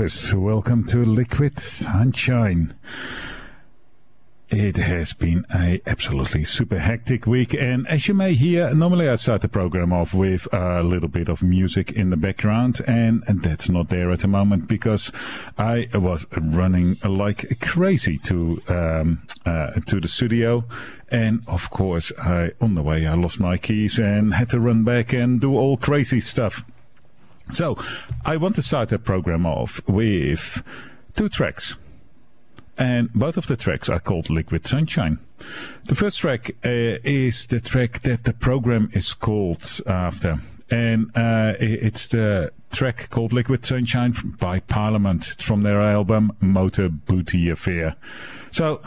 groovers. Welcome to Liquid Sunshine. It has been a absolutely super hectic week, and as you may hear, normally I start the program off with a little bit of music in the background, and, and that's not there at the moment because I was running like crazy to um, uh, to the studio, and of course, I on the way I lost my keys and had to run back and do all crazy stuff. So, I want to start the program off with two tracks. And both of the tracks are called Liquid Sunshine. The first track uh, is the track that the program is called after. And uh, it's the track called Liquid Sunshine by Parliament from their album Motor Booty Affair. So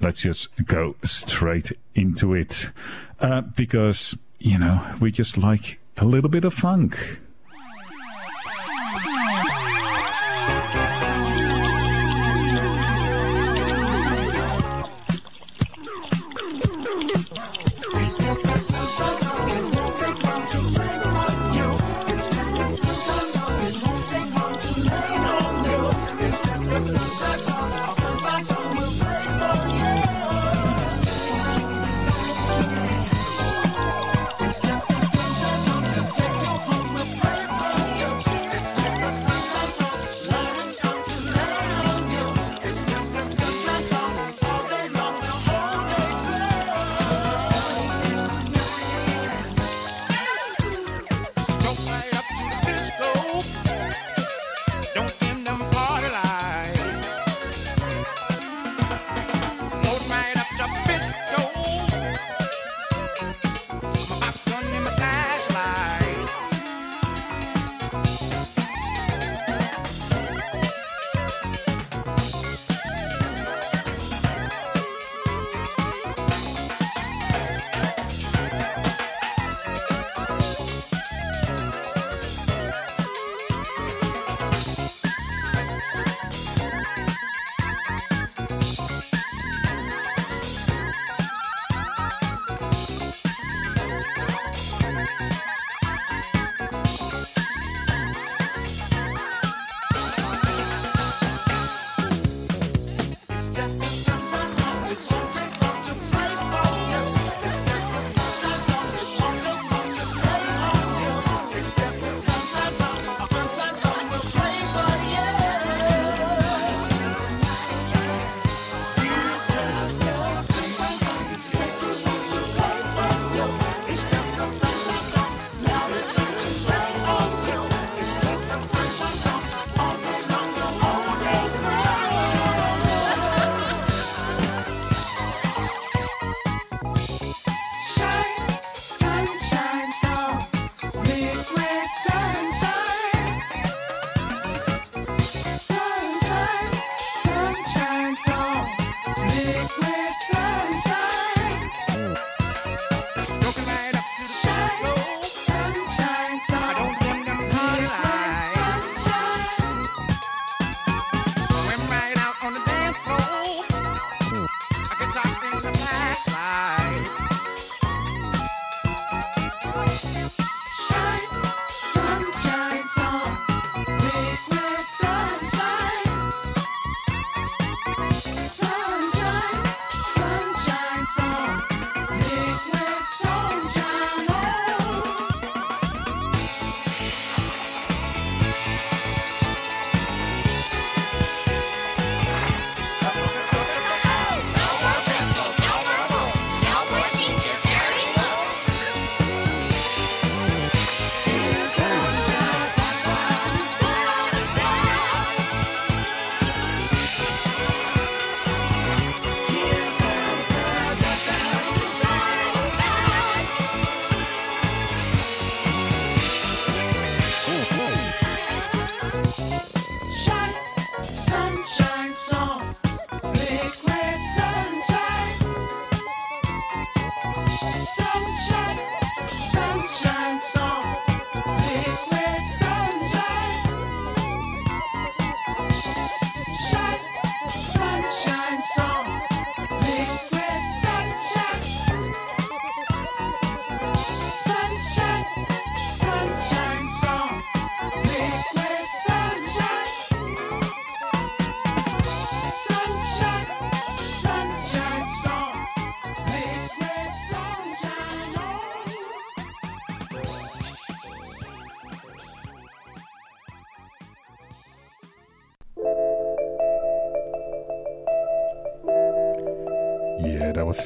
let's just go straight into it. Uh, because, you know, we just like a little bit of funk.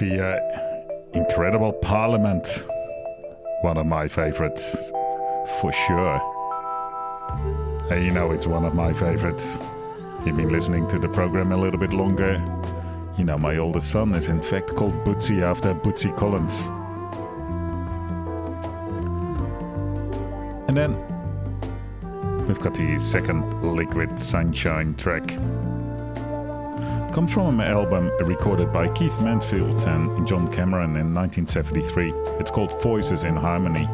The uh, incredible Parliament. One of my favorites, for sure. And you know, it's one of my favorites. You've been listening to the program a little bit longer. You know, my oldest son is in fact called Bootsy after Bootsy Collins. And then we've got the second Liquid Sunshine track. Comes from an album recorded by Keith Mansfield and John Cameron in 1973. It's called Voices in Harmony.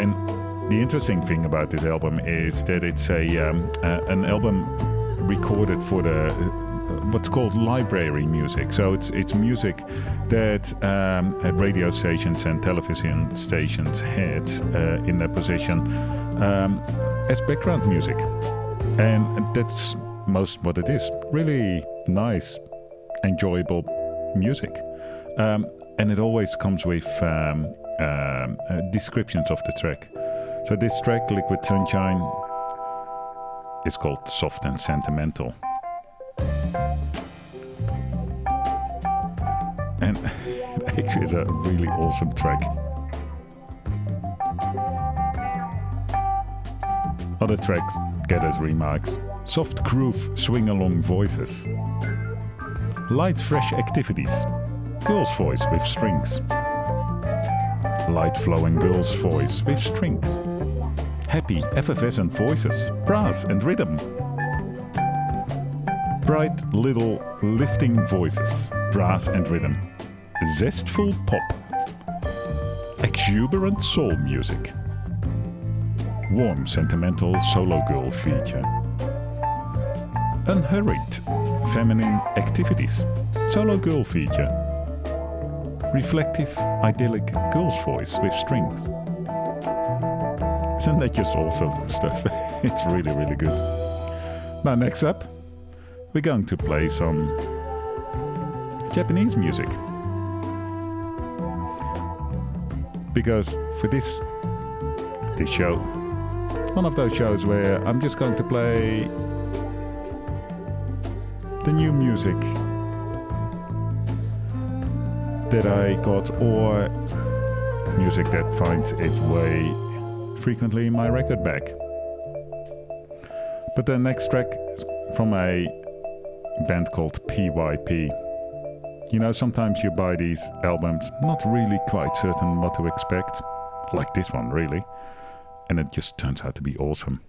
And the interesting thing about this album is that it's a um, an album recorded for the uh, what's called library music. So it's it's music that um, radio stations and television stations had uh, in their position um, as background music, and that's most what it is. Really nice, enjoyable music, um, and it always comes with um, um, uh, descriptions of the track. So this track, Liquid Sunshine, is called Soft and Sentimental. And it actually is a really awesome track. Other tracks get as remarks soft groove, swing along voices, light, fresh activities, girl's voice with strings, light flowing girl's voice with strings, happy, effervescent voices, brass and rhythm, bright little lifting voices, brass and rhythm, zestful pop, exuberant soul music, warm sentimental solo girl feature, unhurried feminine activities, solo girl feature, reflective idyllic girl's voice with strings. Isn't that just awesome stuff? it's really, really good. Now, next up, we're going to play some Japanese music. Because for this this show, one of those shows where I'm just going to play the new music that I got or music that finds its way frequently in my record bag. But the next track is from a band called PYP. You know, sometimes you buy these albums not really quite certain what to expect, like this one, really, and it just turns out to be awesome.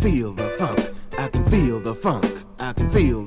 feel the funk. I can feel the funk. I can feel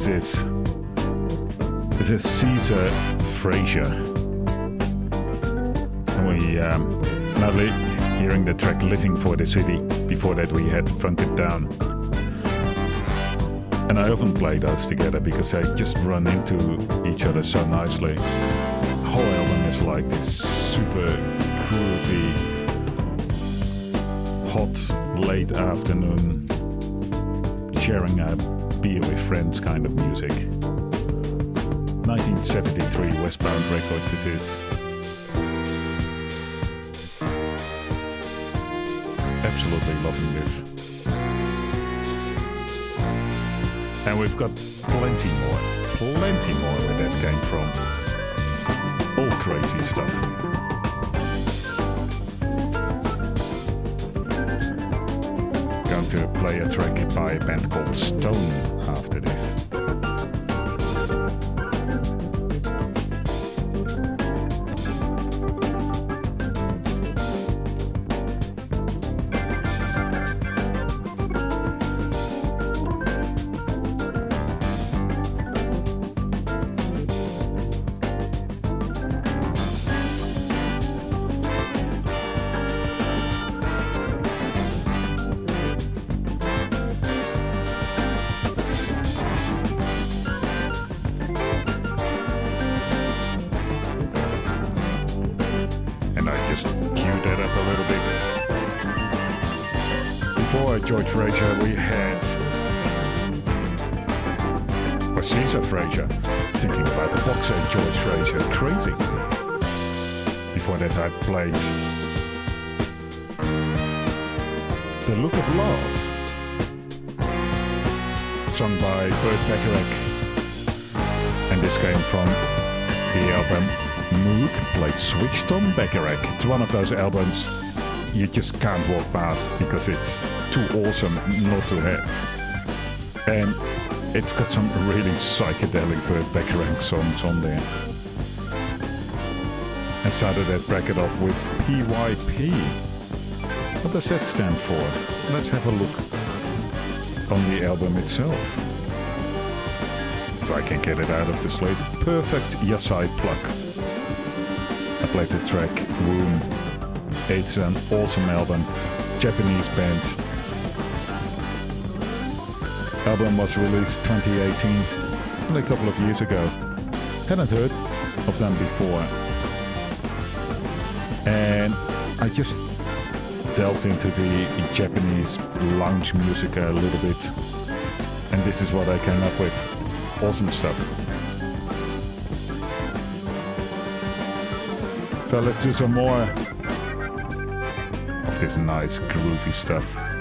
is. This is Caesar Frazier. And we um, li- hearing the track Living for the City. Before that, we had Funk It Down. And I often play those together because they just run into each other so nicely. The whole album is like this super groovy, hot, late afternoon, sharing a beer with friends kind of music. 1973 Westbound Records it is. Absolutely loving this. And we've got plenty more, plenty more where that came from. All crazy stuff. Play a track by a band called Stone after this. The Look of Love, sung by Burt Bacharach, and this came from the album Moog played Switched on Bacharach. It's one of those albums you just can't walk past because it's too awesome not to have. And it's got some really psychedelic Burt Bacharach songs on there. I started that bracket off with PYP. What does that stand for? Let's have a look on the album itself. If I can get it out of the slate. Perfect Yasai pluck. I played the track Room. It's an awesome album. Japanese band. Album was released 2018, only a couple of years ago. Hadn't heard of them before. And I just delved into the Japanese lounge music a little bit. And this is what I came up with. Awesome stuff. So let's do some more of this nice groovy stuff.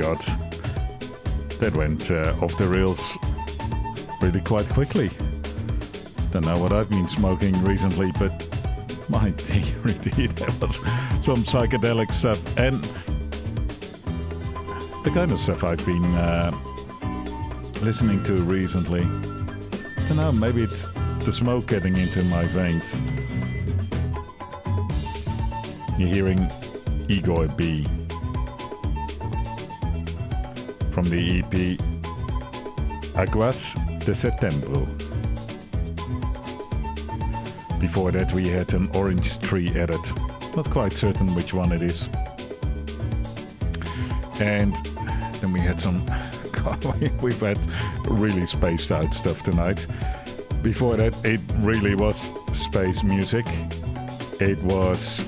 That went uh, off the rails really quite quickly. Don't know what I've been smoking recently, but my dear, that was some psychedelic stuff. And the kind of stuff I've been uh, listening to recently. don't know, maybe it's the smoke getting into my veins. You're hearing Igor B from the EP Aguas de Setembro. Before that, we had an Orange Tree edit. Not quite certain which one it is. And then we had some. We've had really spaced out stuff tonight. Before that, it really was space music. It was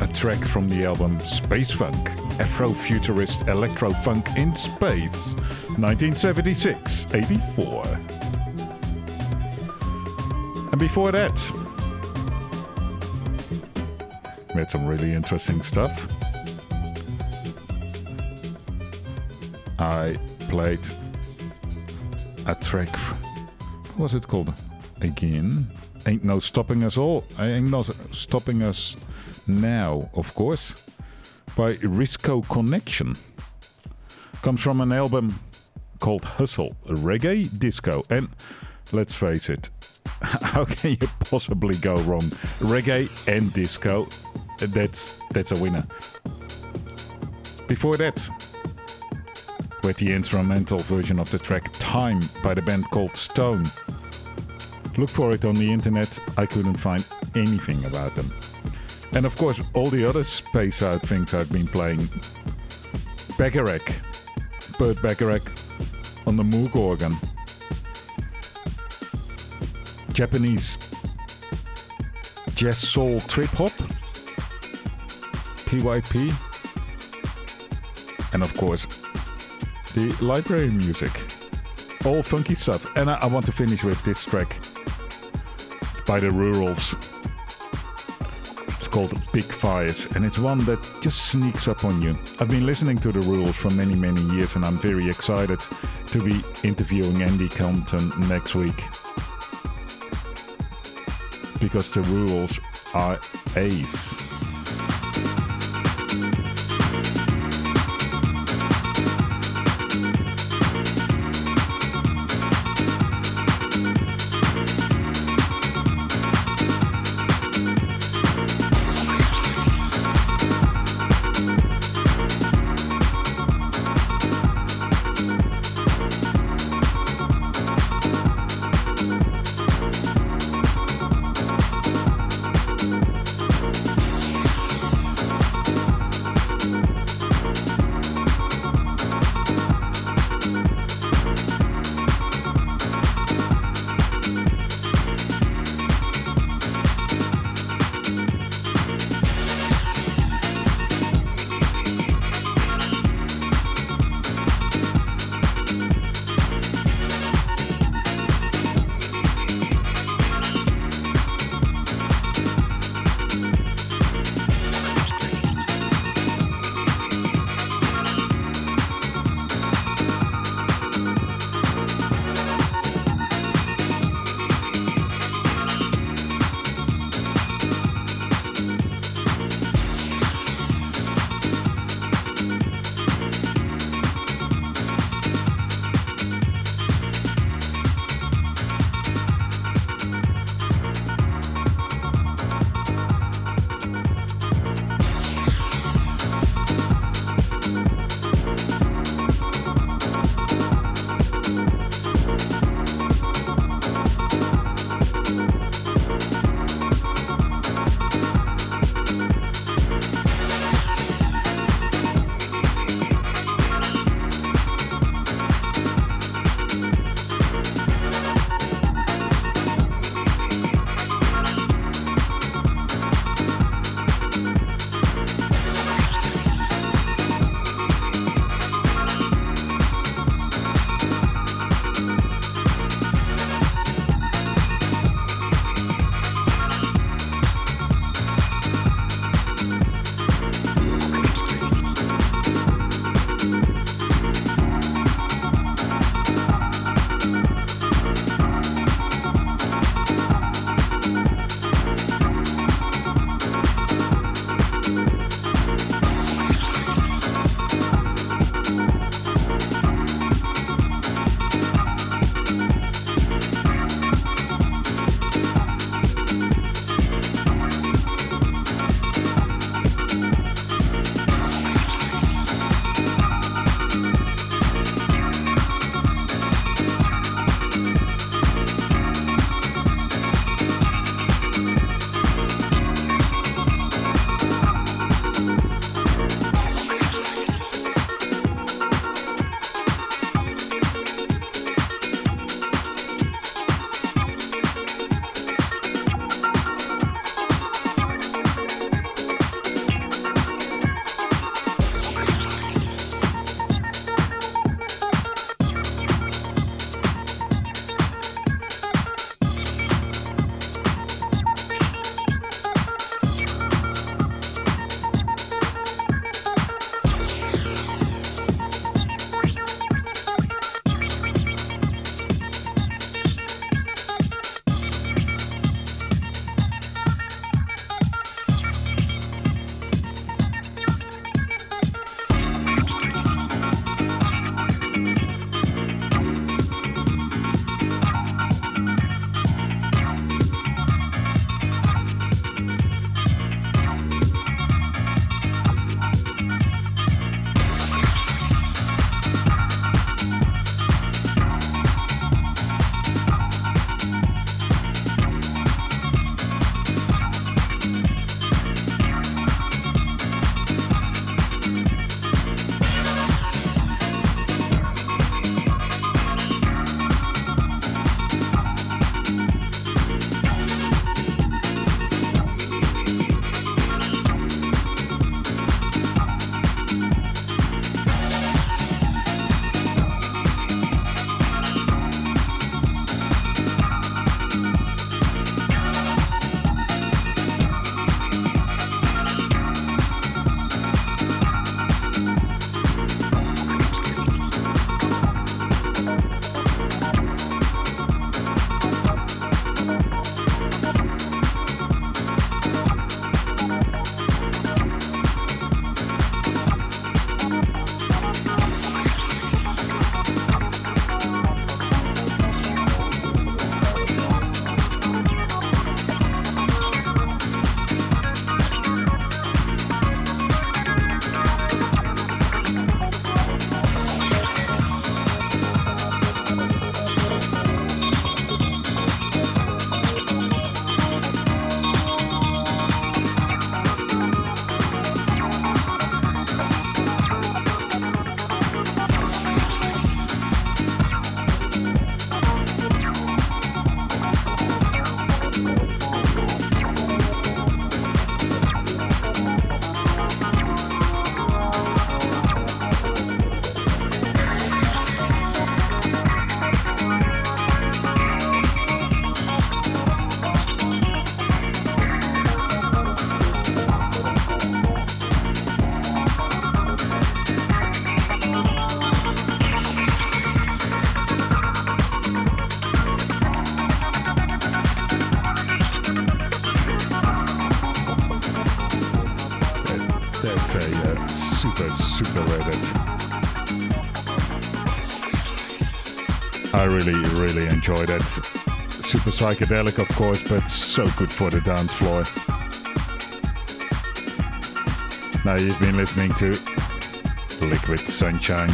a track from the album Space Funk, Afrofuturist Electro Funk in Space, 1976 84. And before that, we had some really interesting stuff. I played a track. What was it called? Again, ain't no stopping us all. Ain't no stopping us now, of course. By Risco Connection. Comes from an album called Hustle Reggae Disco. And let's face it, how can you possibly go wrong? Reggae and disco, that's that's a winner. Before that, with the instrumental version of the track Time by the band called Stone. Look for it on the internet, I couldn't find anything about them. And of course, all the other space out things I've been playing. Bacharach, Burt Bacharach on the Moog organ. Japanese jazz soul trip hop, PYP, and of course the library music. All funky stuff. And I, I want to finish with this track. It's by the Rurals. Called Big Fires, and it's one that just sneaks up on you. I've been listening to the Rurals for many, many years, and I'm very excited to be interviewing Andy Compton next week. Because the Rurals are ace. Enjoyed it. Super psychedelic, of course, but so good for the dance floor. Now you've been listening to Liquid Sunshine,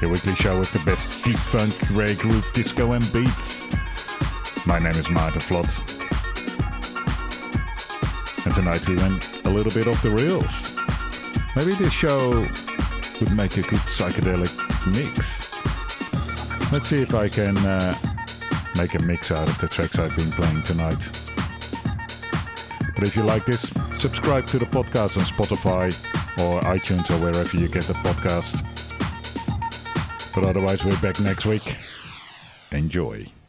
your weekly show with the best deep funk, rare groove, disco and beats. My name is Maarten Vlot. And tonight we went a little bit off the rails. Maybe this show would make a good psychedelic mix. Let's see if I can uh, make a mix out of the tracks I've been playing tonight. But if you like this, subscribe to the podcast on Spotify or iTunes or wherever you get the podcast. But otherwise, we're back next week. Enjoy.